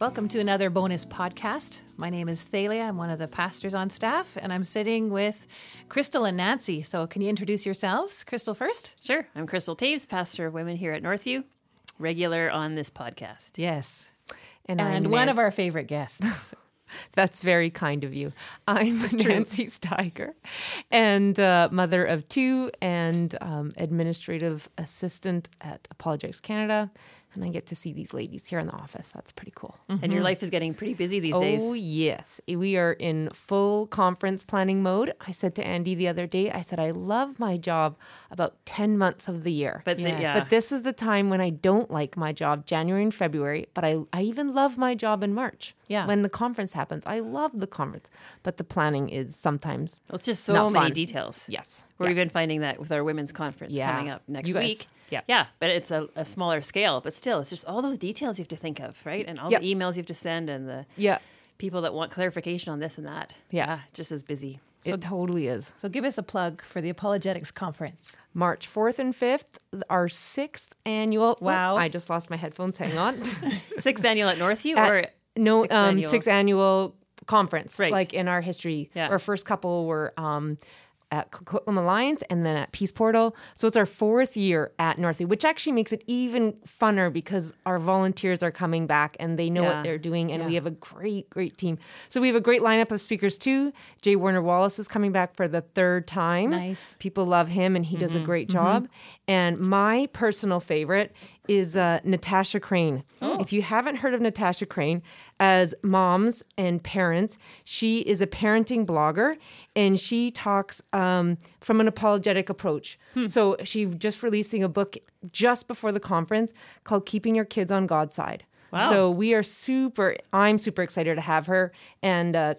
Welcome to another bonus podcast. My name is Thalia. I'm one of the pastors on staff, and I'm sitting with Crystal and Nancy. So, can you introduce yourselves? Crystal first? Sure. I'm Crystal Taves, pastor of women here at Northview, regular on this podcast. Yes. And, And one Nan- of our favorite guests. That's very kind of you. I'm Nancy Steiger, and uh, mother of two, and um, administrative assistant at Apologetics Canada. And I get to see these ladies here in the office. That's pretty cool. And your mm-hmm. life is getting pretty busy these days. Oh, yes. We are in full conference planning mode. I said to Andy the other day, I said, I love my job about 10 months of the year. But the- yeah. But this is the time when I don't like my job, January and February. But I, I even love my job in March. Yeah. When the conference happens. I love the conference. But the planning is sometimes, It's just so Not many fun. details. yes. We're Yeah. even finding that with our women's conference Yeah. coming up next You guys- week. Yeah. Yeah. But it's a, a smaller scale. But still, it's just all those details you have to think of, right? And all Yeah. the emails you have to send and the Yeah. people that want clarification on this and that. Yeah. just as busy. it totally is. so, give us a plug for the Apologetics Conference. March 4th and 5th, our sixth annual. oh, Wow. I just lost my headphones. Hang on. Sixth annual at Northview At- or no, sixth um, annual? sixth annual conference, Right. like in our history. Yeah. Our first couple were um, at Coquitlam Alliance and then at Peace Portal. So it's our fourth year at Northview, which actually makes it even funner because our volunteers are coming back and they know Yeah. what they're doing, and we have a great, great team. So we have a great lineup of speakers too. J. Warner Wallace is coming back for the third time. Nice. People love him, and he does a mm-hmm. great mm-hmm. job. And my personal favorite is uh, Natasha Crain. If you haven't heard of Natasha Crain, as moms and parents, she is a parenting blogger, and she talks um, from an apologetic approach. So she just releasing a book just before the conference called "Keeping Your Kids on God's Side." Wow. So we are super. I'm super excited to have her and. Uh,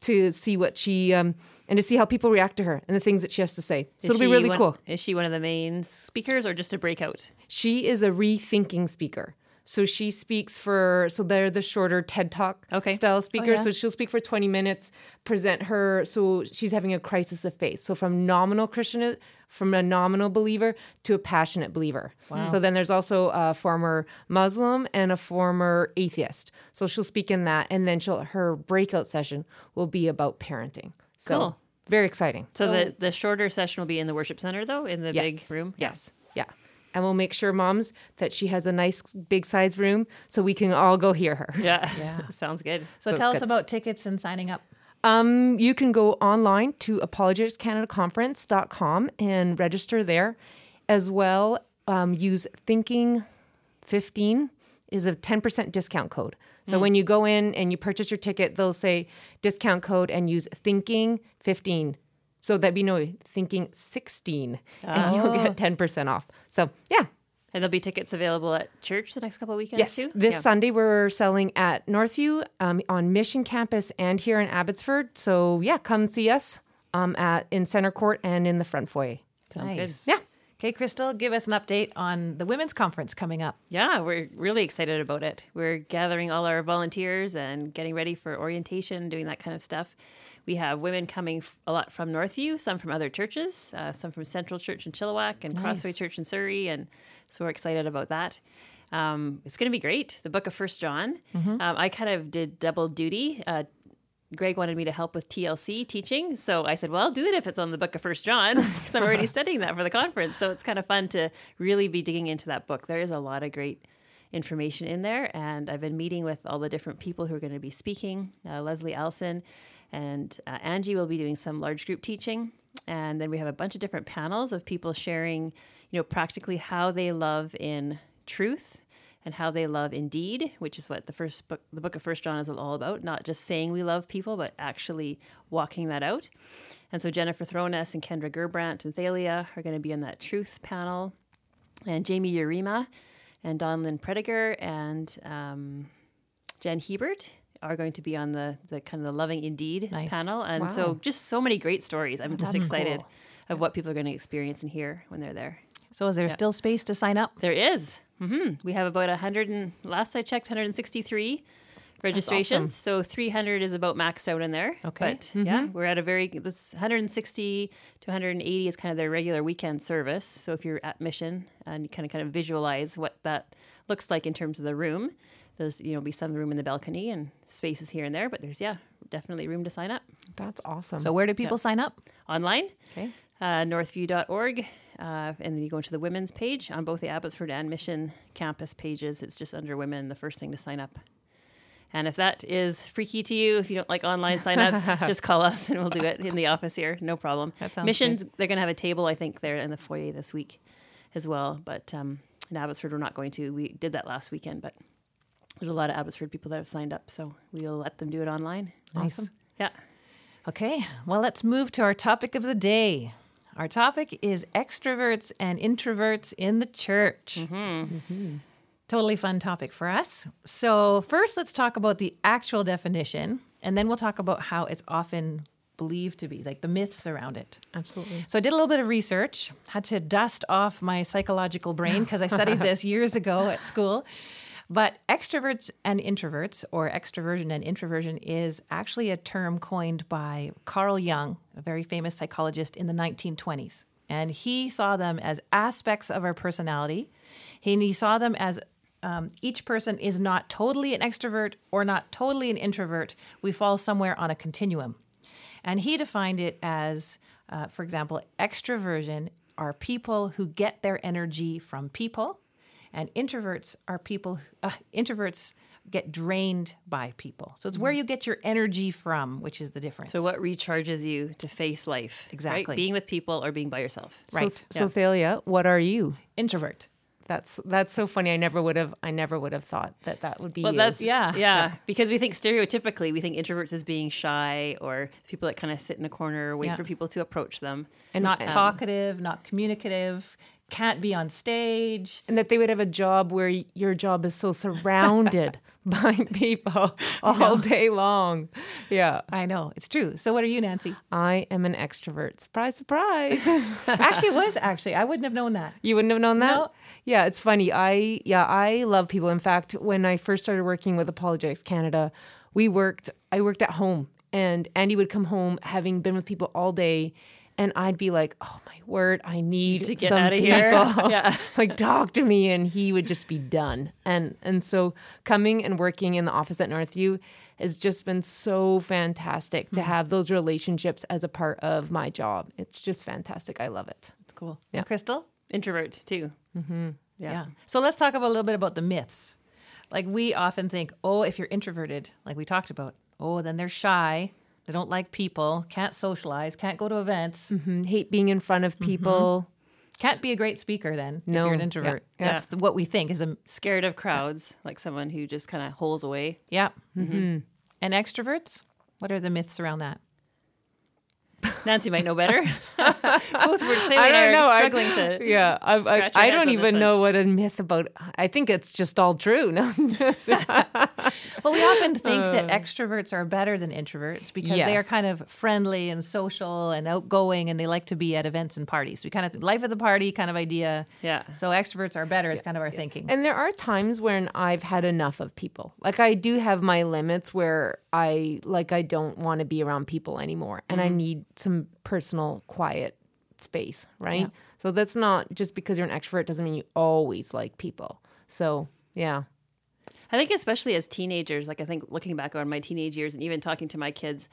to see what she um, and to see how people react to her and the things that she has to say. So is it'll be really one- cool. Is she one of the main speakers or just a breakout? She is a rethinking speaker. So she speaks for so they're the shorter TED Talk Okay. style oh, speakers. yeah. So she'll speak for 20 minutes, present her so she's having a crisis of faith. So from nominal Christian from a nominal believer to a passionate believer. Wow. So then there's also a former Muslim and a former atheist. So she'll speak in that and then she'll her breakout session will be about parenting. So Cool. very exciting. So, the, the shorter session will be in the worship center, though, in the Yes. big room? Yes. Yeah. And we'll make sure, moms, that she has a nice big size room so we can all go hear her. Yeah. Yeah. Sounds good. So, So tell us good. about tickets and signing up. Um, you can go online to apologeticscanadaconference.com and register there. As well, um, use Thinking 15 is a 10% discount code. So when you go in and you purchase your ticket, they'll say discount code and use Thinking 15. So that'd be no Thinking 16, and you'll get 10% off. So yeah, And there'll be tickets available at church the next couple of weekends, Yes, too? this Yeah. Sunday we're selling at Northview um, on Mission Campus and here in Abbotsford. So yeah, come see us um, at in Center Court and in the front foyer. Sounds Nice. good. Yeah, Okay, Crystal, give us an update on the Women's Conference coming up. Yeah, we're really excited about it. We're gathering all our volunteers and getting ready for orientation, doing that kind of stuff. We have women coming a lot from Northview, some from other churches, uh, some from Central Church in Chilliwack and Crossway Church in Surrey, and so we're excited about that. Um, it's going to be great. The Book of First John. Um, I kind of did double duty. Uh, Greg wanted me to help with TLC teaching, so I said, "Well, I'll do it if it's on the Book of First John, because I'm already studying that for the conference." So it's kind of fun to really be digging into that book. There is a lot of great information in there, and I've been meeting with all the different people who are going to be speaking. Uh, Leslie Elson and uh, Angie will be doing some large group teaching, and then we have a bunch of different panels of people sharing, you know, practically how they love in truth and how they love indeed, which is what the first book, the book of First John, is all about. Not just saying we love people, but actually walking that out. And so Jennifer Thrones and Kendra Gerbrandt and Thalia are going to be on that truth panel, and Jamie Urema and Donlyn Prediger and um, Jen Hebert are going to be on the the kind of the loving indeed Nice. panel. And so just so many great stories. I'm just That's excited cool. of what people are going to experience and hear when they're there. So, is there still space to sign up? There is. Hmm We have about 100 and last I checked, 163 registrations. So 300 is about maxed out in there. Okay. But yeah, we're at a very, this 160 to 180 is kind of their regular weekend service. So if you're at Mission and you kind of kind of visualize what that looks like in terms of the room, There's you know be some room in the balcony and spaces here and there, but there's yeah definitely room to sign up That's awesome. So where do people sign up? online. Okay. uh, northview.org. Uh, and then you go into the women's page on both the Abbotsford and Mission campus pages. It's just under women, the first thing to sign up. And if that is freaky to you, if you don't like online signups, just call us and we'll do it in the office here. No problem. That sounds Missions, they're going to have a table, I think, there in the foyer this week as well. But um, in Abbotsford, we're not going to. We did that last weekend, but there's a lot of Abbotsford people that have signed up. So we'll let them do it online. Awesome. Yeah. Okay, well, let's move to our topic of the day. Our topic is extroverts and introverts in the church. Mm-hmm. Mm-hmm. Totally fun topic for us. So, first, let's talk about the actual definition, and then we'll talk about how it's often believed to be, like the myths around it. Absolutely. So I did a little bit of research, had to dust off my psychological brain because I studied this years ago at school. But extroverts and introverts, or extroversion and introversion, is actually a term coined by Carl Jung, a very famous psychologist in the 1920s. And he saw them as aspects of our personality. He, and he saw them as um, each person is not totally an extrovert or not totally an introvert. We fall somewhere on a continuum. And he defined it as, uh, for example, extroversion are people who get their energy from people, and introverts are people. Uh, introverts get drained by people. So it's where you get your energy from, which is the difference. So, what recharges you to face life? right? Exactly. Being with people or being by yourself. Right. So, so Thalia, what are you? introvert. That's that's so funny. I never would have. I never would have thought that that would be. Well, you. that's Yeah. yeah, Because we think stereotypically, we think introverts as being shy or people that kind of sit in a corner, wait Yeah. for people to approach them. and Not um, talkative, not communicative, can't be on stage. and that they would have a job where your job is so surrounded by people all day long. Yeah, I know it's true. So what are you, Nancy? I am an extrovert. Surprise, surprise. actually, it was actually I wouldn't have known that. You wouldn't have known that? No. Yeah, it's funny. I yeah, I love people. In fact, when I first started working with Apologetics Canada, we worked I worked at home and Andy would come home having been with people all day and I'd be like, "Oh my word, I need To get outta here." people. Yeah. like talk to me and he would just be done. And and so coming and working in the office at Northview has just been so fantastic Mm-hmm. to have those relationships as a part of my job. It's just fantastic. I love it. It's cool. Yeah. And Crystal? Introvert too. Mm-hmm. Yeah. Yeah. So let's talk about a little bit about the myths. Like we often think, oh, if you're introverted, like we talked about, oh, then they're shy. They don't like people, can't socialize, can't go to events, Mm, hate being in front of mm-hmm. people. can't be a great speaker then if No. you're an introvert. Yeah. That's the, what we think is a Scared of crowds, like someone who just kind of holes away. yeah. Mm-hmm. And extroverts, what are the myths around that? Nancy might know better. Both were I don't know. I- struggling to. Yeah, I, I, I don't even know what a myth about. I think it's just all true. Well, we often think that uh. extroverts are better than introverts because they are kind of friendly and social and outgoing and they like to be at events and parties. We kind of life of the party kind of idea. Yeah. So extroverts are better is kind of our thinking. and there are times when I've had enough of people. Like I do have my limits where I like I don't want to be around people anymore, and I mm-hmm. need some personal quiet space. Right. Yeah. So that's not just because you're an extrovert doesn't mean you always like people. So yeah. I think especially as teenagers, like I think looking back on my teenage years and even talking to my kids,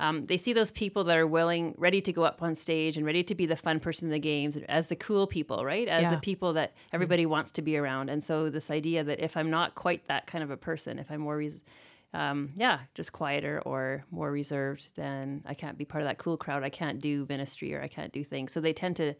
um, they see those people that are willing, ready to go up on stage and ready to be the fun person in the games as the cool people, right? As Yeah. the people that everybody wants to be around. And so this idea that if I'm not quite that kind of a person, if I'm more, res- um, yeah, just quieter or more reserved, then I can't be part of that cool crowd. I can't do ministry or I can't do things. So they tend to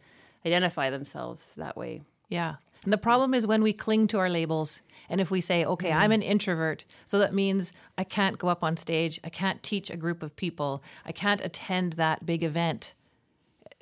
identify themselves that way. Yeah. And the problem is when we cling to our labels and if we say, okay, I'm an introvert, so that means I can't go up on stage, I can't teach a group of people, I can't attend that big event.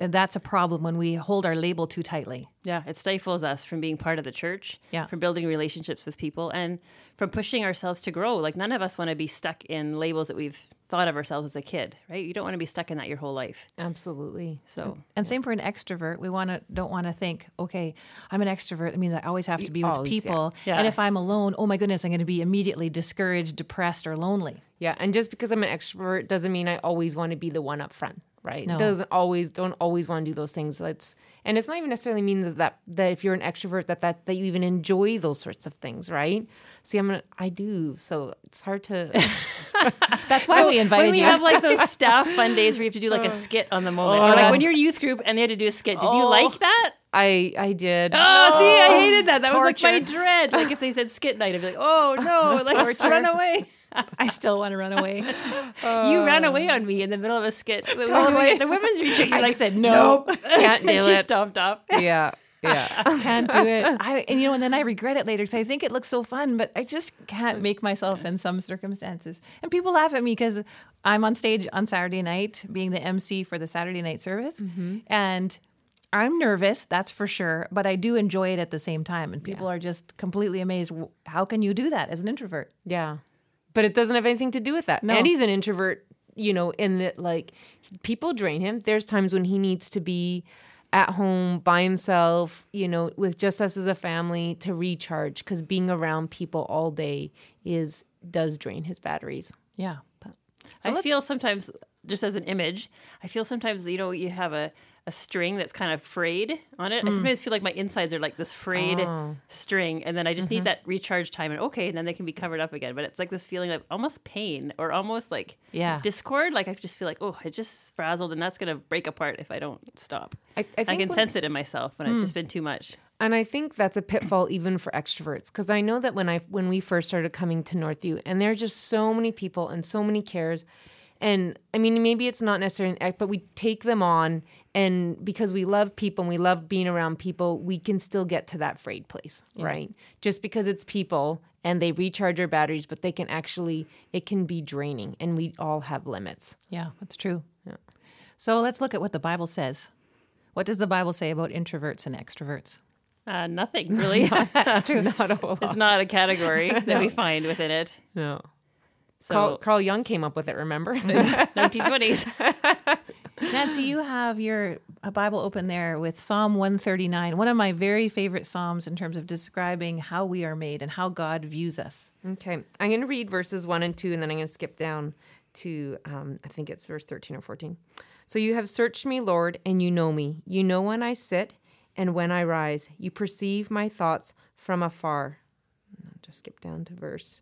And that's a problem when we hold our label too tightly. Yeah, it stifles us from being part of the church, Yeah. from building relationships with people, and from pushing ourselves to grow. Like, none of us want to be stuck in labels that we've thought of ourselves as a kid, right? You don't want to be stuck in that your whole life. Absolutely. So, And same for an extrovert. We want to don't want to think, okay, I'm an extrovert. It means I always have to be with always, yeah. people. Yeah. And if I'm alone, oh my goodness, I'm going to be immediately discouraged, depressed, or lonely. Yeah, and just because I'm an extrovert doesn't mean I always want to be the one up front, right? No. Doesn't always don't always want to do those things. That's and it's not even necessarily means that that if you're an extrovert that that that you even enjoy those sorts of things, right? See, I'm gonna I do, so it's hard to. That's why we invited when we you. have like those staff fun days where you have to do like a oh. skit on the moment, oh, or like when you're youth group and they had to do a skit. Did you oh. like that? I I did. Oh, see, I hated that. That was like my dread. Like if they said skit night, I'd be like, oh no, like run away. I still want to run away. you ran away on me in the middle of a skit. When we were Totally. doing it at the women's retreat. You're I like, said nope. Can't do and she it. stomped off. Yeah, yeah. can't do it. I and you know, and then I regret it later because I think it looks so fun, but I just can't make myself in some circumstances. And people laugh at me because I'm on stage on Saturday night, being the MC for the Saturday night service, mm-hmm. and I'm nervous, that's for sure, but I do enjoy it at the same time. And people are just completely amazed. How can you do that as an introvert? Yeah. But it doesn't have anything to do with that. No. he's an introvert, you know, in that like people drain him. There's times when he needs to be at home by himself, you know, with just us as a family to recharge cuz being around people all day is does drain his batteries. Yeah. I feel sometimes, just as an image, I feel sometimes, you know, you have a, a string that's kind of frayed on it. I mm. sometimes feel like my insides are like this frayed oh. string, and then I just need mm-hmm. that recharge time, and okay, and then they can be covered up again. But it's like this feeling of almost pain or almost like Yeah. discord. Like I just feel like, oh, I just frazzled, and that's going to break apart if I don't stop. I, I I, can sense it in myself when it's hmm. just been too much. And I think that's a pitfall even for extroverts because I know that when I when we first started coming to Northview and there are just so many people and so many cares and I mean maybe it's not necessarily an act but we take them on and because we love people and we love being around people we can still get to that frayed place right just because it's people and they recharge our batteries but they can actually it can be draining and we all have limits Yeah, that's true. So let's look at what the Bible says. What does the Bible say about introverts and extroverts? Uh, nothing really. That's true. not a whole lot it's not a category that we find within it. no So Carl, Carl Jung came up with it remember 1920s. Nancy, you have your Bible open there with Psalm 139, one of my very favorite Psalms in terms of describing how we are made and how God views us. Okay, I'm going to read verses one and two, and then I'm going to skip down to um, I think it's verse 13 or 14. So you have searched me, Lord, and you know me. You know when I sit and when I rise. You perceive my thoughts from afar. I'll just skip down to verse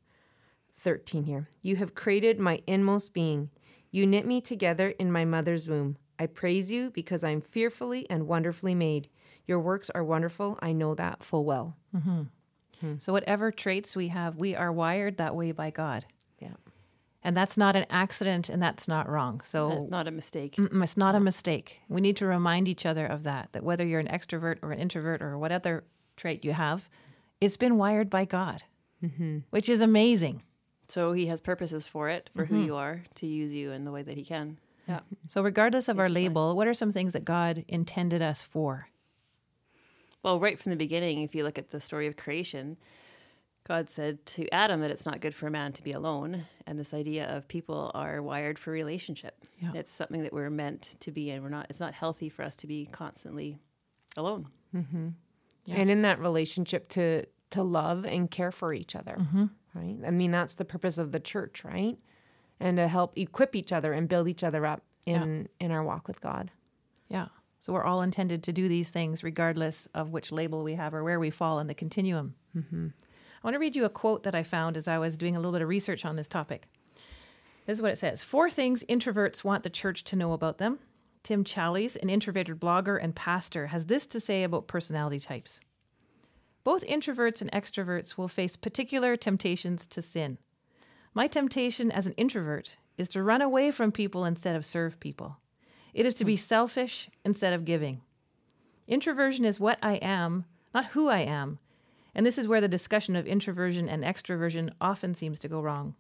13 here. You have created my inmost being. You knit me together in my mother's womb. I praise you because I'm fearfully and wonderfully made. Your works are wonderful. I know that full well. Mm-hmm. Hmm. So, whatever traits we have, we are wired that way by God. Yeah. And that's not an accident and that's not wrong. So, That's not a mistake. It's not a mistake. We need to remind each other of that, that whether you're an extrovert or an introvert or what other trait you have, it's been wired by God, mm-hmm. which is amazing. So he has purposes for it, for who mm-hmm. you are, to use you in the way that he can. Yeah. So, regardless of our It's just like- label, what are some things that God intended us for? Well, right from the beginning, if you look at the story of creation, God said to Adam that it's not good for a man to be alone. And this idea of people are wired for relationship. Yeah. It's something that we're meant to be in. We're not, it's not healthy for us to be constantly alone. Mm-hmm. Yeah. and in that relationship to to love and care for each other mm-hmm. Right i mean that's the purpose of the church right and to help equip each other and build each other up in in our walk with god Yeah. So, we're all intended to do these things regardless of which label we have or where we fall in the continuum. Mm-hmm. I want to read you a quote that I found as I was doing a little bit of research on this topic. This is what it says Four things introverts want the church to know about them. Tim Challies, an introverted blogger and pastor, has this to say about personality types. Both introverts and extroverts will face particular temptations to sin. My temptation as an introvert is to run away from people instead of serve people. It is to be selfish instead of giving. Introversion is what I am, not who I am. And this is where the discussion of introversion and extroversion often seems to go wrong.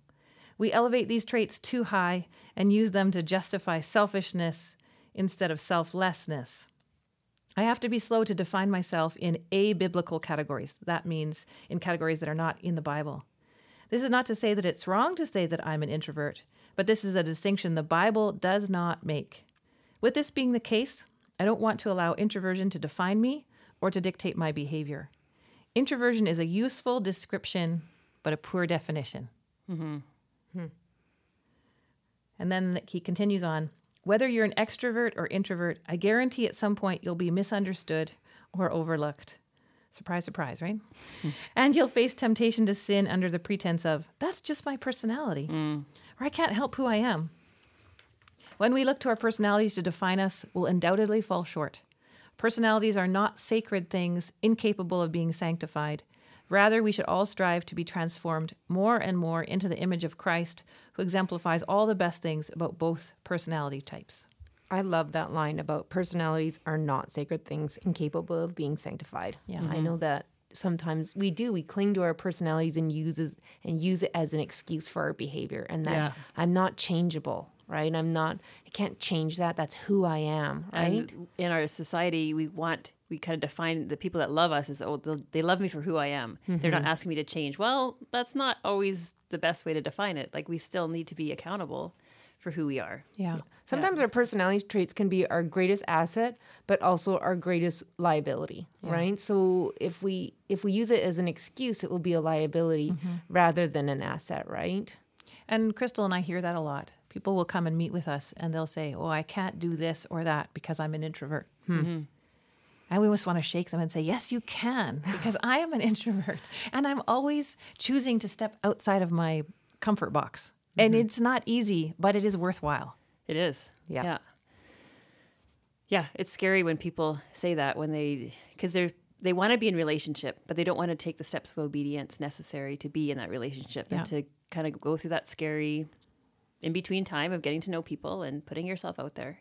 We elevate these traits too high and use them to justify selfishness instead of selflessness. I have to be slow to define myself in a biblical categories. That means in categories that are not in the Bible. This is not to say that it's wrong to say that I'm an introvert, but this is a distinction the Bible does not make. With this being the case, I don't want to allow introversion to define me or to dictate my behavior. Introversion is a useful description, but a poor definition. Mm-hmm. Hmm. And then he continues on whether you're an extrovert or introvert, I guarantee at some point you'll be misunderstood or overlooked. Surprise, surprise, right? and you'll face temptation to sin under the pretense of, that's just my personality, mm. or I can't help who I am. When we look to our personalities to define us, we'll undoubtedly fall short. Personalities are not sacred things incapable of being sanctified. Rather, we should all strive to be transformed more and more into the image of Christ, who exemplifies all the best things about both personality types. I love that line about personalities are not sacred things incapable of being sanctified. Yeah. I mm-hmm. know that sometimes we do we cling to our personalities and uses and use it as an excuse for our behavior and that Yeah. I'm not changeable, right? I'm not I can't change that. That's who I am, right? And in our society, we want we kind of define the people that love us as oh they'll- they love me for who I am. They're not mm-hmm. asking me to change. Well, that's not always the best way to define it. Like we still need to be accountable for who we are. Yeah. Sometimes our personality traits can be our greatest asset, but also our greatest liability, right? So if we if we use it as an excuse, it will be a liability mm-hmm. rather than an asset, right? And Crystal and I hear that a lot. People will come and meet with us and they'll say, Oh, I can't do this or that because I'm an introvert. And we just want to shake them and say, Yes, you can, because I am an introvert. And I'm always choosing to step outside of my comfort box. And mm-hmm. it's not easy, but it is worthwhile. It is. Yeah. Yeah. Yeah, it's scary when people say that when they because they're they want to be in relationship, but they don't want to take the steps of obedience necessary to be in that relationship Yeah. and to kind of go through that scary in between time of getting to know people and putting yourself out there.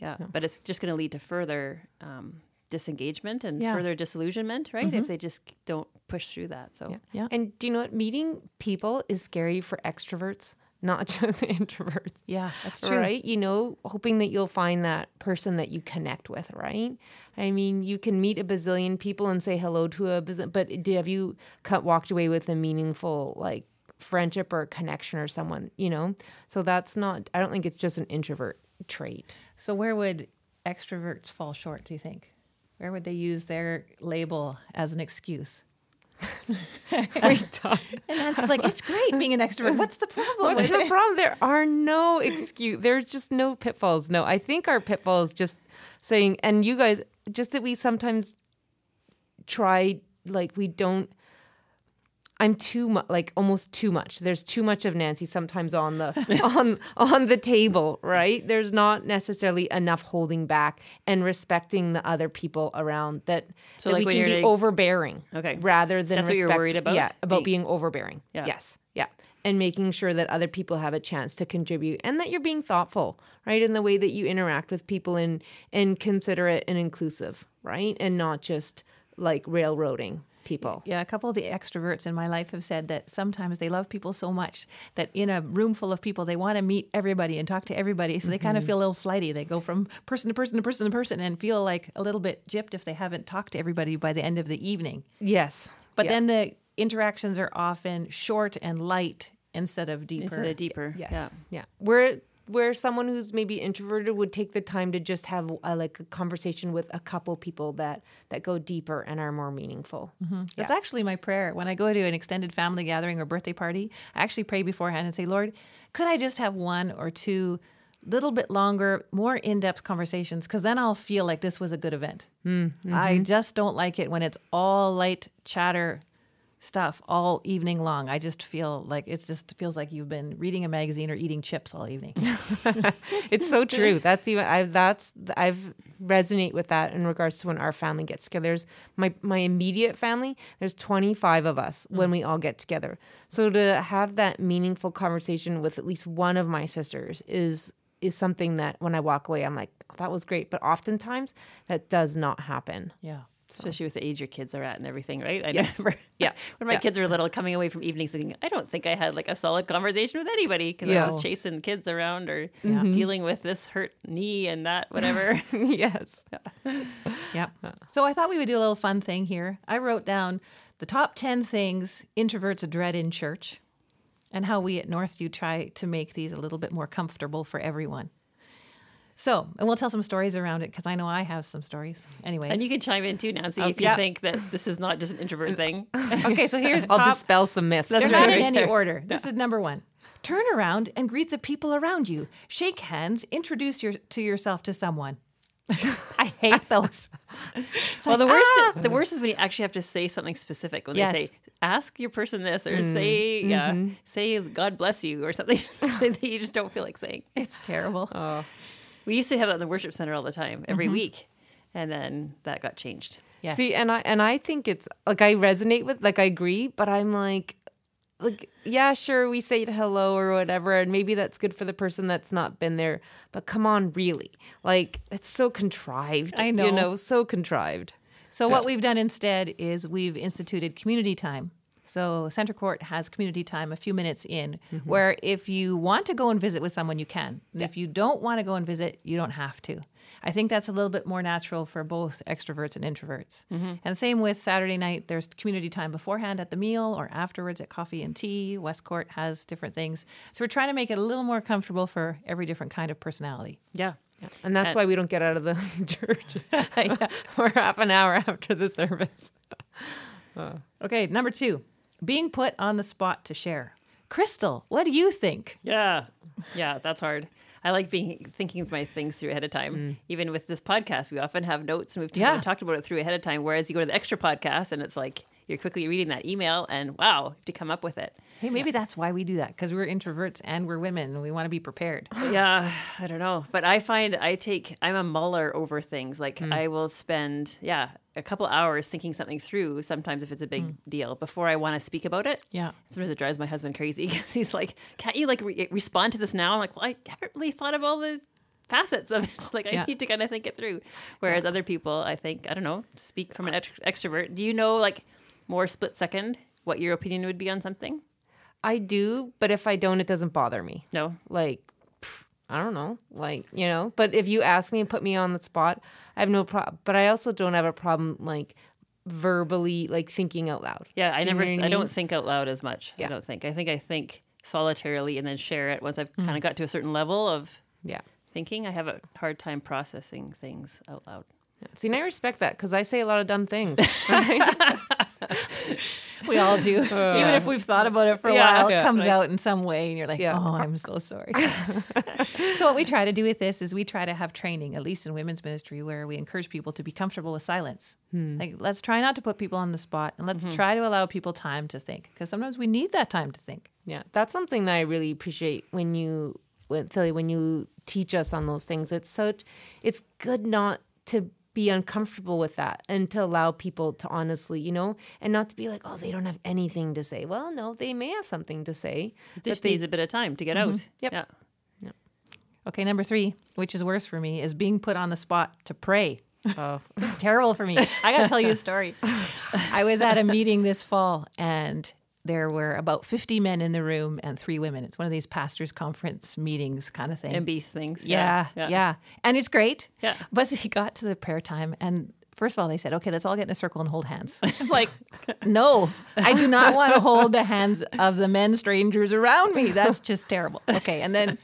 Yeah, but it's just going to lead to further um, disengagement and Yeah. further disillusionment, right? If they just don't push through that. So Yeah. And do you know what? Meeting people is scary for extroverts, not just introverts. Yeah, that's true. Right? You know, hoping that you'll find that person that you connect with, right? I mean, you can meet a bazillion people and say hello to a bazillion, but do, have you cut, walked away with a meaningful, like, friendship or connection or someone, you know? So that's not, I don't think it's just an introvert trait. So, where would extroverts fall short, do you think? Where would they use their label as an excuse? And Nancy's like, it's great being an extrovert. What's the problem? What's the problem? There are no excuse. There's just no pitfalls. No, I think our pitfall is just saying, and you guys, just that we sometimes try, like we don't. I'm too much, like almost too much. There's too much of Nancy sometimes on the on on the table, right? There's not necessarily enough holding back and respecting the other people around that. So, that like, we can be overbearing, Okay. rather than That's what you're worried about? Yeah, about Being- being overbearing. Yeah. Yes. Yeah. And making sure that other people have a chance to contribute and that you're being thoughtful, right? In the way that you interact with people and and considerate and inclusive, right? And not just like railroading people. Yeah, a couple of the extroverts in my life have said that sometimes they love people so much that in a room full of people, they want to meet everybody and talk to everybody. So they kind of mm-hmm. feel a little flighty. They go from person to person to person to person and feel like a little bit gypped if they haven't talked to everybody by the end of the evening. Yes. But Yeah. then the interactions are often short and light instead of deeper. instead of deeper. Yes. Yeah. Yeah. Where where someone who's maybe introverted would take the time to just have a, like a conversation with a couple people that that go deeper and are more meaningful. Mm-hmm. That's actually my prayer. When I go to an extended family gathering or birthday party, I actually pray beforehand and say, Lord, could I just have one or two little bit longer, more in depth conversations? Because then I'll feel like this was a good event. Mm, I mm-hmm. just don't like it when it's all light chatter stuff all evening long. I just feel like it just feels like you've been reading a magazine or eating chips all evening. It's so true. That's even I that's I've resonate with that in regards to when our family gets together. There's my my immediate family. There's 25 of us mm. when we all get together. So to have that meaningful conversation with at least one of my sisters is is something that when I walk away I'm like oh, that was great, but oftentimes that does not happen. yeah. Especially with the age your kids are at and everything, right? I Yes. remember Yeah. when my Yeah. kids were little, coming away from evenings thinking, I don't think I had like a solid conversation with anybody because I was chasing kids around or mm-hmm. Mm-hmm. dealing with this hurt knee and that, whatever. yes. Yep. So I thought we would do a little fun thing here. I wrote down the top 10 things introverts dread in church and how we at Northview try to make these a little bit more comfortable for everyone. So, and we'll tell some stories around it because I know I have some stories. Anyways. and you can chime in too, Nancy, if you think that this is not just an introvert thing. okay, so here's I'll top. dispel some myths. They're That's not right. in any order. This is number one. Turn around and greet the people around you. Shake hands. Introduce your, to yourself to someone. I hate those. It's Well, like, the worst "Ah!" the worst is when you actually have to say something specific. When Yes. they say, "Ask your person this," or say, "Yeah, say God bless you," or something, something that you just don't feel like saying. it's terrible. We used to have that in the worship center all the time, every mm-hmm. week, and then that got changed. yes. See, and I and I think it's like I resonate with like I agree, but I'm like like yeah, sure we say hello or whatever and maybe that's good for the person that's not been there, but come on, really. Like it's so contrived. I know. You know, so contrived. So what we've done instead is we've instituted community time. So Center Court has community time a few minutes in, mm-hmm. where if you want to go and visit with someone, you can. And If you don't want to go and visit, you don't have to. I think that's a little bit more natural for both extroverts and introverts. Mm-hmm. And same with Saturday night. There's community time beforehand at the meal or afterwards at coffee and tea. West Court has different things. So we're trying to make it a little more comfortable for every different kind of personality. Yeah. And that's And- why we don't get out of the church for half an hour after the service. Okay, number two, being put on the spot to share. Crystal, what do you think? Yeah. Yeah, that's hard. I like being thinking of my things through ahead of time. Mm. Even with this podcast, we often have notes and we've Yeah. talked about it through ahead of time. Whereas you go to the extra podcast and it's like you're quickly reading that email and wow, you have to come up with it. Hey, maybe that's why we do that because we're introverts and we're women and we want to be prepared. yeah, I don't know. But I find I take, I'm a muller over things. Like mm. I will spend, yeah, a couple hours thinking something through, sometimes if it's a big mm. deal, before I want to speak about it. Yeah. Sometimes it drives my husband crazy because he's like, can't you like re- respond to this now? I'm like, well, I haven't really thought of all the facets of it. like I Yeah. need to kind of think it through. Whereas other people, I think, I don't know, speak from an uh, ext- extrovert. Do you know like more split second what your opinion would be on something? I do, but if I don't, it doesn't bother me. No. Like, pff, I don't know, like you know. But if you ask me and put me on the spot, I have no problem. But I also don't have a problem like verbally like thinking out loud. Yeah, I Do never. I don't think out loud as much. Yeah. I don't think. I think I think solitarily and then share it once I've kind of mm. got to a certain level of Yeah. thinking. I have a hard time processing things out loud. See, and I respect that because I say a lot of dumb things. We all do. Even if we've thought about it for a Yeah. while, it Yeah. comes Like- out in some way and you're like, Yeah. oh, I'm so sorry. so, what we try to do with this is we try to have training, at least in women's ministry, where we encourage people to be comfortable with silence. Hmm. Like, let's try not to put people on the spot and let's mm-hmm. try to allow people time to think because sometimes we need that time to think. yeah, that's something that I really appreciate when you, when Philly, when you teach us on those things. It's such, it's good not to be uncomfortable with that and to allow people to honestly, you know, and not to be like, oh, they don't have anything to say. Well, no, they may have something to say. This but they- needs a bit of time to get mm-hmm. out. Yep. Yeah. Okay, number three, which is worse for me, is being put on the spot to pray. Oh, this is terrible for me. I got to tell you a story. I was at a meeting this fall and there were about 50 men in the room and three women. It's one of these pastors' conference meetings kind of thing. MB things. Yeah, yeah, And it's great. Yeah. But they got to the prayer time and first of all they said, "Okay, let's all get in a circle and hold hands." I'm like, "No. I do not want to hold the hands of the men strangers around me. That's just terrible." Okay, and then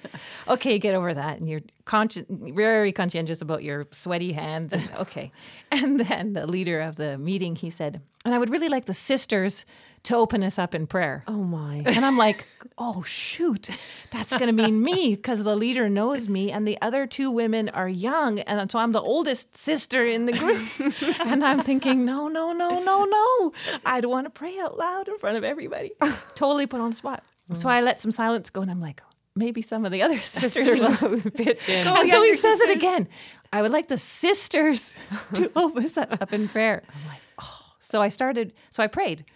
okay, get over that and you're consci- very conscientious about your sweaty hands. And, okay. And then the leader of the meeting, he said, "And I would really like the sisters to open us up in prayer." oh my. And I'm like, oh, shoot, that's going to mean me because the leader knows me and the other two women are young. And so I'm the oldest sister in the group. and I'm thinking, no, no, no, no, no. I don't want to pray out loud in front of everybody. totally put on the spot. So I let some silence go and I'm like, maybe some of the other sisters will. pitch in. and so he says it again. I would like the sisters to open us up in prayer. I'm like, oh. So I started, so I prayed.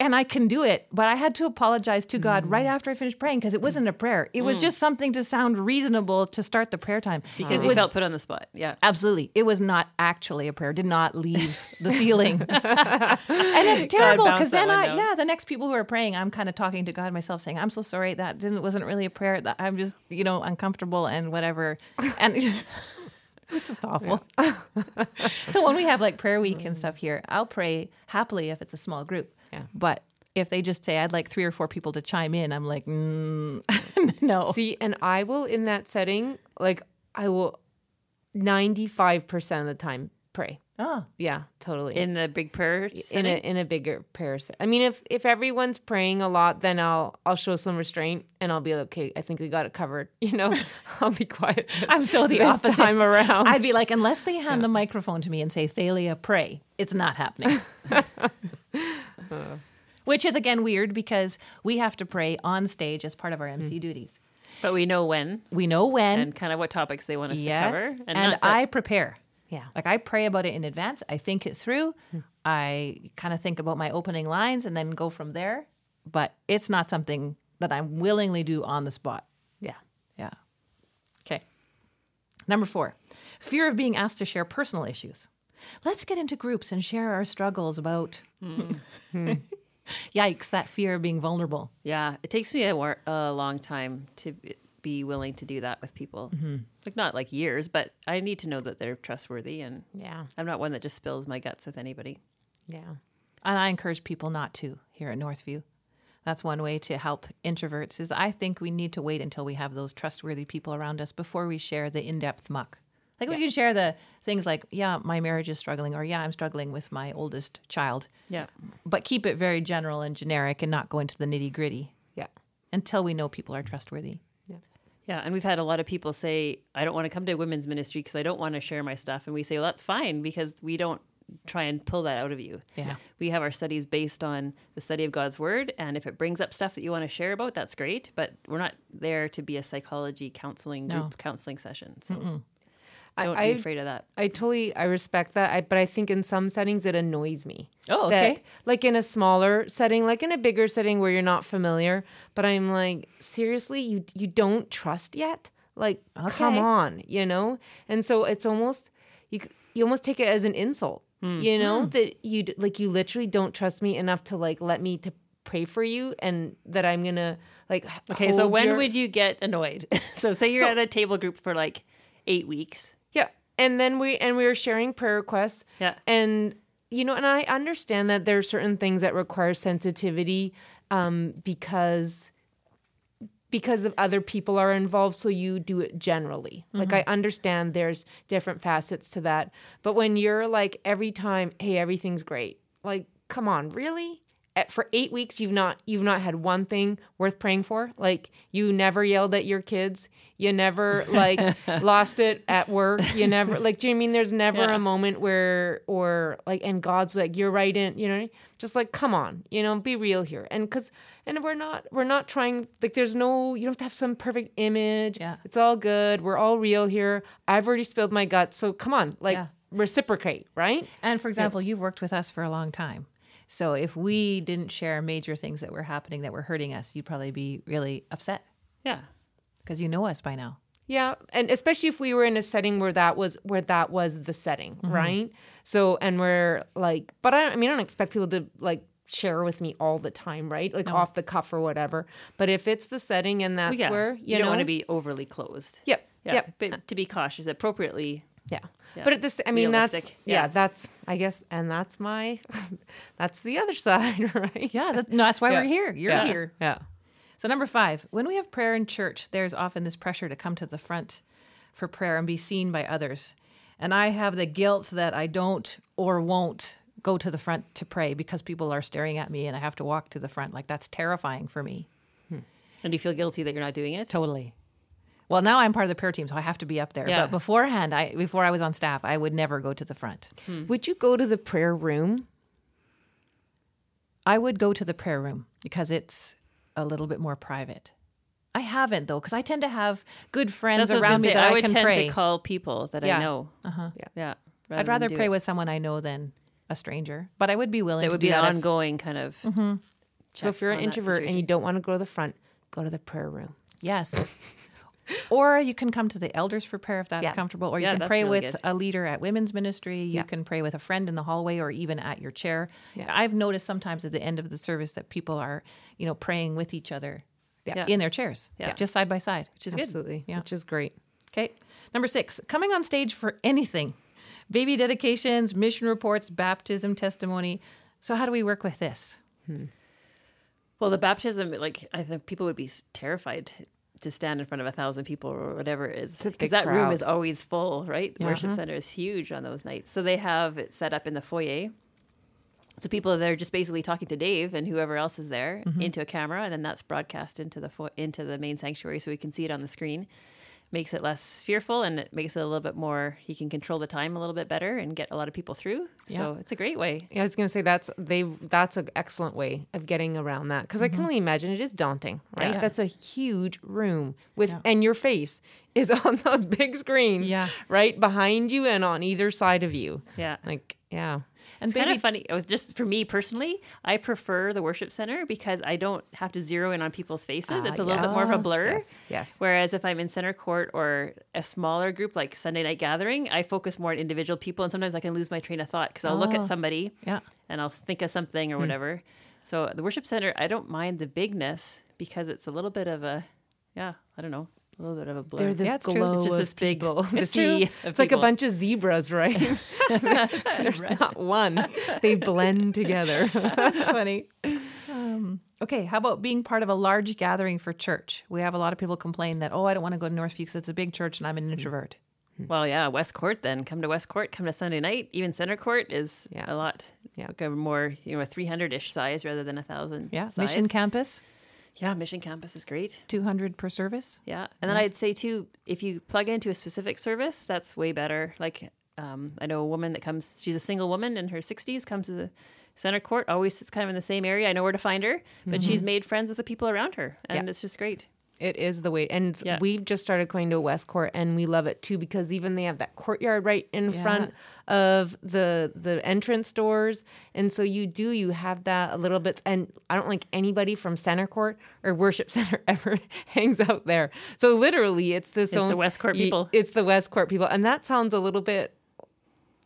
And I can do it, but I had to apologize to God right mm. after I finished praying because it wasn't a prayer. It was mm. just something to sound reasonable to start the prayer time. Because you felt put on the spot. Yeah. Absolutely. It was not actually a prayer. Did not leave the ceiling. and it's terrible because then I, down. yeah, the next people who are praying, I'm kind of talking to God myself saying, I'm so sorry that didn't, wasn't really a prayer. That I'm just, you know, uncomfortable and whatever. And this is awful. so when we have like prayer week and mm. stuff here, I'll pray happily if it's a small group. Yeah. But if they just say, I'd like three or four people to chime in, I'm like, mm, no. See, and I will in that setting, like I will 95% of the time pray. Oh, Yeah, totally. in the big prayer in a in a bigger prayer set. I mean, if if everyone's praying a lot, then I'll I'll show some restraint and I'll be like, okay. I think we got it covered. You know, I'll be quiet. I'm so the this opposite. time around. I'd be like, unless they hand the microphone to me and say, Thalia, pray, it's not happening. Which is again weird because we have to pray on stage as part of our MC hmm. duties. but we know when We know when, and kind of what topics they want us yes, to cover. and, not that- I prepare. Yeah. Like I pray about it in advance. I think it through. Hmm. I kind of think about my opening lines and then go from there. But it's not something that I willingly do on the spot. Yeah. Yeah. Okay. Number four, fear of being asked to share personal issues. Let's get into groups and share our struggles about. Hmm. Yikes, that fear of being vulnerable. Yeah, it takes me a, war- a long time to be willing to do that with people. Mm-hmm. Like not like years, but I need to know that they're trustworthy, and Yeah. I'm not one that just spills my guts with anybody. Yeah. And I encourage people not to here at Northview. That's one way to help introverts is I think we need to wait until we have those trustworthy people around us before we share the in-depth muck. Like we can share the things like, yeah, my marriage is struggling or yeah, I'm struggling with my oldest child. Yeah, But keep it very general and generic and not go into the nitty-gritty Yeah. until we know people are trustworthy. Yeah, and we've had a lot of people say, "I don't want to come to women's ministry because I don't want to share my stuff," and we say, "Well, that's fine because we don't try and pull that out of you." Yeah. we have our studies based on the study of God's word, and if it brings up stuff that you want to share about, that's great. But we're not there to be a psychology counseling group No. counseling session, so I- don't I- be afraid of that. I totally I respect that. I, but I think in some settings it annoys me. Oh, That- okay. like in a smaller setting, like in a bigger setting where you're not familiar. But I'm like, seriously, you you don't trust yet? Like, come on, you know. And so it's almost you you almost take it as an insult, hmm. you know, hmm. that you like you literally don't trust me enough to like let me to pray for you, and that I'm gonna like. h- Okay, so when your- would you get annoyed? so say you're So- at a table group for like eight weeks. And then we and we were sharing prayer requests. Yeah. And you know, and I understand that there are certain things that require sensitivity um, because because of other people are involved, so you do it generally. Like I understand there's different facets to that. But when you're like every time, hey, everything's great. Like, come on, really? For eight weeks you've not you've not had one thing worth praying for. Like you never yelled at your kids. You never like lost it at work. You never like do you know I mean? There's never Yeah. a moment where or like and god's like you're right in you know just like come on you know be real here. And because and we're not we're not trying like there's no you don't have to have some perfect image. Yeah. it's all good. We're all real here. I've already spilled my guts. So come on like Yeah. reciprocate right? And for example, you've worked with us for a long time. So if we didn't share major things that were happening that were hurting us, you'd probably be really upset Yeah. because you know us by now. Yeah, and especially if we were in a setting where that was where that was the setting, Mm-hmm. right? So and we're like, but I, I mean, I don't expect people to like share with me all the time, right? Like off the cuff or whatever. But if it's the setting and that's yeah. where you, you, don't know, want to be overly closed. Yep. Yeah. Yep. But to be cautious, appropriately. Yeah. Yeah. But at this, I mean, that's Realistic. yeah. Yeah. that's I guess, and that's my, that's the other side, right? Yeah, that, no, that's why Yeah. we're here. You're Yeah. here. Yeah. So, number five, when we have prayer in church, there's often this pressure to come to the front for prayer and be seen by others. And I have the guilt that I don't or won't go to the front to pray because people are staring at me and I have to walk to the front. Like, that's terrifying for me. Hmm. And do you feel guilty that you're not doing it? Totally. Well, now I'm part of the prayer team, so I have to be up there. Yeah. But beforehand, I before I was on staff, I would never go to the front. Would you go to the prayer room? I would go to the prayer room because it's a little bit more private. I haven't though, because I tend to have good friends That's what I was around me say. that I I, would can tend pray. to call people that Yeah. I know. uh-huh. Yeah. I'd rather pray it. with someone I know than a stranger, but I would be willing That to would do be an that if- ongoing kind of. Mm-hmm. So if you're an introvert and you don't want to go to the front, go to the prayer room. Yes. Or you can come to the elders for prayer if that's Yeah. comfortable, or you Yeah, can pray really with good. a leader at women's ministry. You Yeah. can pray with a friend in the hallway or even at your chair. I've noticed sometimes at the end of the service that people are, you know, praying with each other Yeah. in their chairs, Yeah. just side by side, which is good. Absolutely. Yeah. Which is great. Okay. Number six, coming on stage for anything baby dedications, mission reports, baptism testimony. So, how do we work with this? Hmm. Well, the baptism, like I think people would be terrified to stand in front of a thousand people or whatever it is because that room is always full right? Yeah. worship center is huge on those nights. So they have it set up in the foyer. So people are there just basically talking to Dave and whoever else is there into a camera, and then that's broadcast into the fo- into the main sanctuary, so we can see it on the screen. Makes it less fearful, and it makes it a little bit more. You can control the time a little bit better and get a lot of people through. So it's a great way. Yeah, I was gonna say that's they that's an excellent way of getting around that because I can mm-hmm. only imagine it is daunting, right? Yeah. That's a huge room with and your face is on those big screens, Yeah. right behind you and on either side of you. Yeah. Like, yeah, And It's kind of funny. It was just for me personally. I prefer the worship center because I don't have to zero in on people's faces. Ah, it's a little bit more of a blur. Yes, yes. Whereas if I'm in center court or a smaller group like Sunday night gathering, I focus more on individual people, and sometimes I can lose my train of thought because I'll look Oh. at somebody Yeah. and I'll think of something or whatever. So the worship center, I don't mind the bigness because it's a little bit of a, yeah, I don't know, a little bit of a blur. they're this Yeah, it's true. It's just of this big people. It's sea. true. It's like a bunch of zebras, right? There's not one. They blend together. That's funny. Um, okay, how about being part of a large gathering for church? We have a lot of people complain that, oh, I don't want to go to Northview because it's a big church and I'm an introvert. Well, yeah, West Court then. Come to West Court, come to Sunday night. Even Center Court is Yeah. a lot. Yeah. Like a more, you know, a 300 ish size rather than a thousand. Yeah, size. Mission Campus, Yeah, Mission Campus is great. 200 per service. Yeah. And then I'd say too, if you plug into a specific service, that's way better. Like um, I know a woman that comes, she's a single woman in her 60s, comes to the center court, always sits kind of in the same area. I know where to find her, but she's made friends with the people around her. And Yeah. it's just great. It is the way. And Yeah. we've just started going to West Court and we love it too because even they have that courtyard right in Yeah. front of the the entrance doors. And so you do you have that a little bit and I don't like anybody from center court or worship center ever hangs out there. So literally it's this It's the West Court people. It's the West Court people. And that sounds a little bit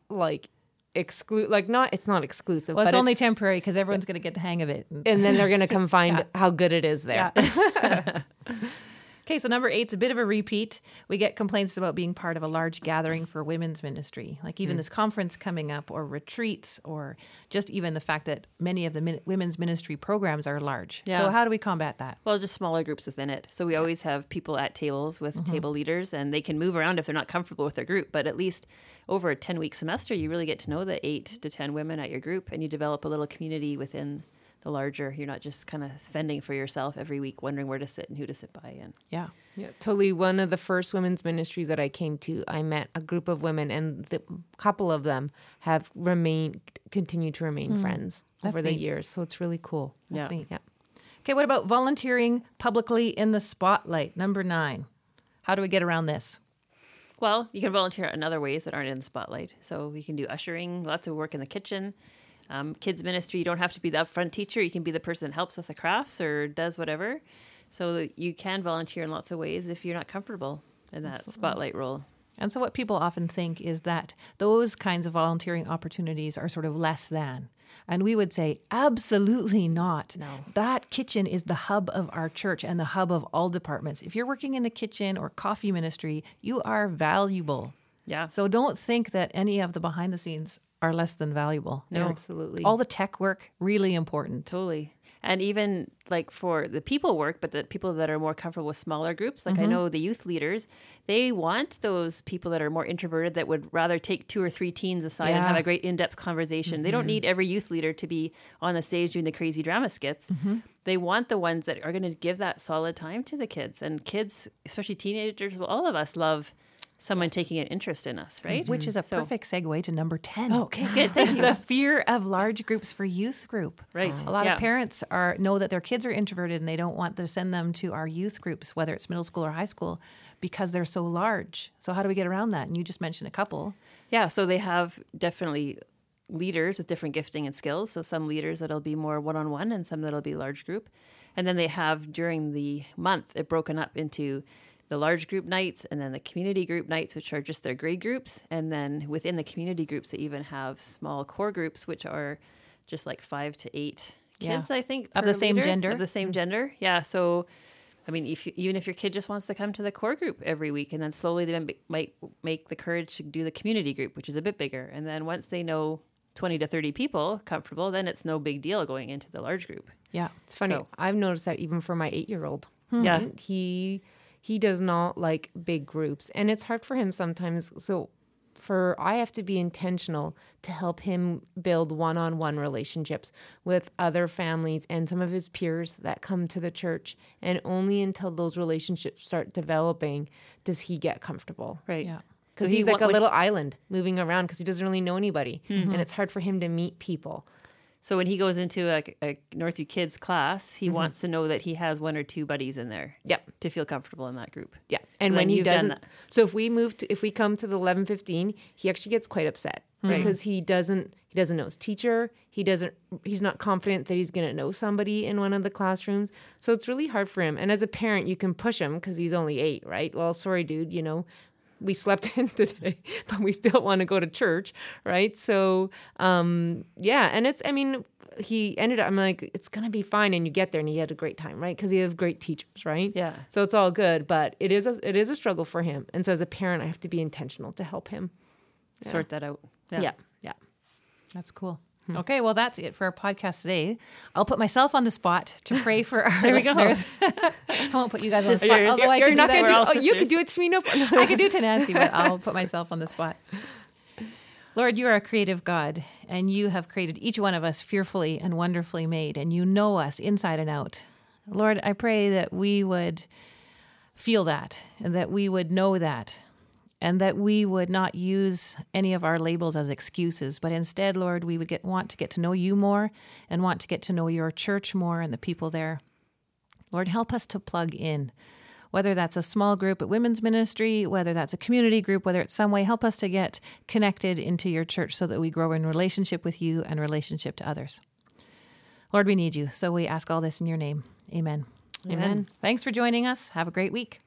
like exclude like not it's not exclusive. Well, it's only temporary because everyone's going to get the hang of it. and then they're gonna come find how good it is there. Okay, so number eight's a bit of a repeat. We get complaints about being part of a large gathering for women's ministry, like even hmm. this conference coming up, or retreats, or just even the fact that many of the min- women's ministry programs are large. Yeah. So, how do we combat that? Well, just smaller groups within it. So we always have people at tables with mm-hmm. table leaders, and they can move around if they're not comfortable with their group. But at least over a 10 week semester, you really get to know the eight to 10 women at your group, and you develop a little community within the larger. You're not just kind of fending for yourself every week, wondering where to sit and who to sit by. And Yeah. Yeah, totally. One of the first women's ministries that I came to, I met a group of women, and the couple of them have remained, continued to remain mm. friends That's over the years. So it's really cool. That's Yeah. neat. Yeah. Okay, what about volunteering publicly in the spotlight? Number nine. How do we get around this? Well, you can volunteer in other ways that aren't in the spotlight. So you can do ushering, lots of work in the kitchen. Um, kids ministry, you don't have to be the upfront teacher. You can be the person that helps with the crafts or does whatever. So you can volunteer in lots of ways if you're not comfortable in that spotlight role. And so, what people often think is that those kinds of volunteering opportunities are sort of less than. And we would say, absolutely not. No. That kitchen is the hub of our church and the hub of all departments. If you're working in the kitchen or coffee ministry, you are valuable. Yeah. So, don't think that any of the behind the scenes are less than valuable. No, They're- absolutely. All the tech work, really important. Totally. And even like for the people work, but the people that are more comfortable with smaller groups, like I mm-hmm. know the youth leaders, they want those people that are more introverted that would rather take two or three teens aside and have a great in depth conversation. They don't mm-hmm. need every youth leader to be on the stage doing the crazy drama skits. Mm-hmm. They want the ones that are going to give that solid time to the kids. And kids, especially teenagers, well, all of us love someone taking an interest in us, right? Which is a So- perfect segue to number 10. Okay, good. Thank you. the fear of large groups for youth group. Right. A lot Yeah. of parents are know that their kids are introverted and they don't want to send them to our youth groups, whether it's middle school or high school, because they're so large. So how do we get around that? And you just mentioned a couple. Yeah, so they have definitely leaders with different gifting and skills. So some leaders that'll be more one on one and some that'll be large group. And then they have during the month it broken up into the large group nights and then the community group nights, which are just their grade groups. And then within the community groups, they even have small core groups, which are just like five to eight Yeah. kids, I think, Of the same leader, gender? Of the same mm-hmm. gender. Yeah. So I mean, if you, even if your kid just wants to come to the core group every week, and then slowly they might- make the courage to do the community group, which is a bit bigger, and then once they know twenty to thirty people comfortable, then it's no big deal going into the large group. Yeah. It's funny. So- I've noticed that even for my eight year old. Yeah. Hmm. He he does not like big groups, and it's hard for him sometimes. So for I have to be intentional to help him build one-on-one relationships with other families and some of his peers that come to the church and only until those relationships start developing does he get comfortable. Right. Yeah. Cuz he he's like wa- a when- little island moving around cuz he doesn't really know anybody mm-hmm. and it's hard for him to meet people. So when he goes into a, a Northview Kids class, Mm-hmm. he wants to know that he has one or two buddies in there. Yep. To feel comfortable in that group. Yeah, and So when he doesn't, so if we move to, if we come to the eleven fifteen, he actually gets quite upset because he doesn't he doesn't know his teacher. He doesn't he's not confident that he's going to know somebody in one of the classrooms. So it's really hard for him. And as a parent, you can push him because he's only eight, right? Well, sorry, dude, you know. We slept in today, but we still want to go to church, right? So, um, yeah, and it's, I mean, he ended up, I'm like, it's going to be fine. And you get there and he had a great time, right? Because he has great teachers, right? Yeah. So it's all good, but it is a, it is a struggle for him. And so as a parent, I have to be intentional to help him. Sort that out. Yeah. Yeah. That's cool. Hmm. Okay, well, that's it for our podcast today. I'll put myself on the spot to pray for our we go. listeners. I won't put you guys on the spot. Sisters. Although I You're can not do that. going to do all oh, you could do it to me. No, I could do it to Nancy, but I'll put myself on the spot. Lord, you are a creative God, and you have created each one of us fearfully and wonderfully made, and you know us inside and out. Lord, I pray that we would feel that, and that we would know that, and that we would not use any of our labels as excuses, but instead, Lord, we would get want to get to know you more and want to get to know your church more and the people there. Lord, help us to plug in whether that's a small group at women's ministry, whether that's a community group, whether it's some way, help us to get connected into your church so that we grow in relationship with you and relationship to others. Lord, we need you. So we ask all this in your name. Amen. Amen. Thanks for joining us. Have a great week.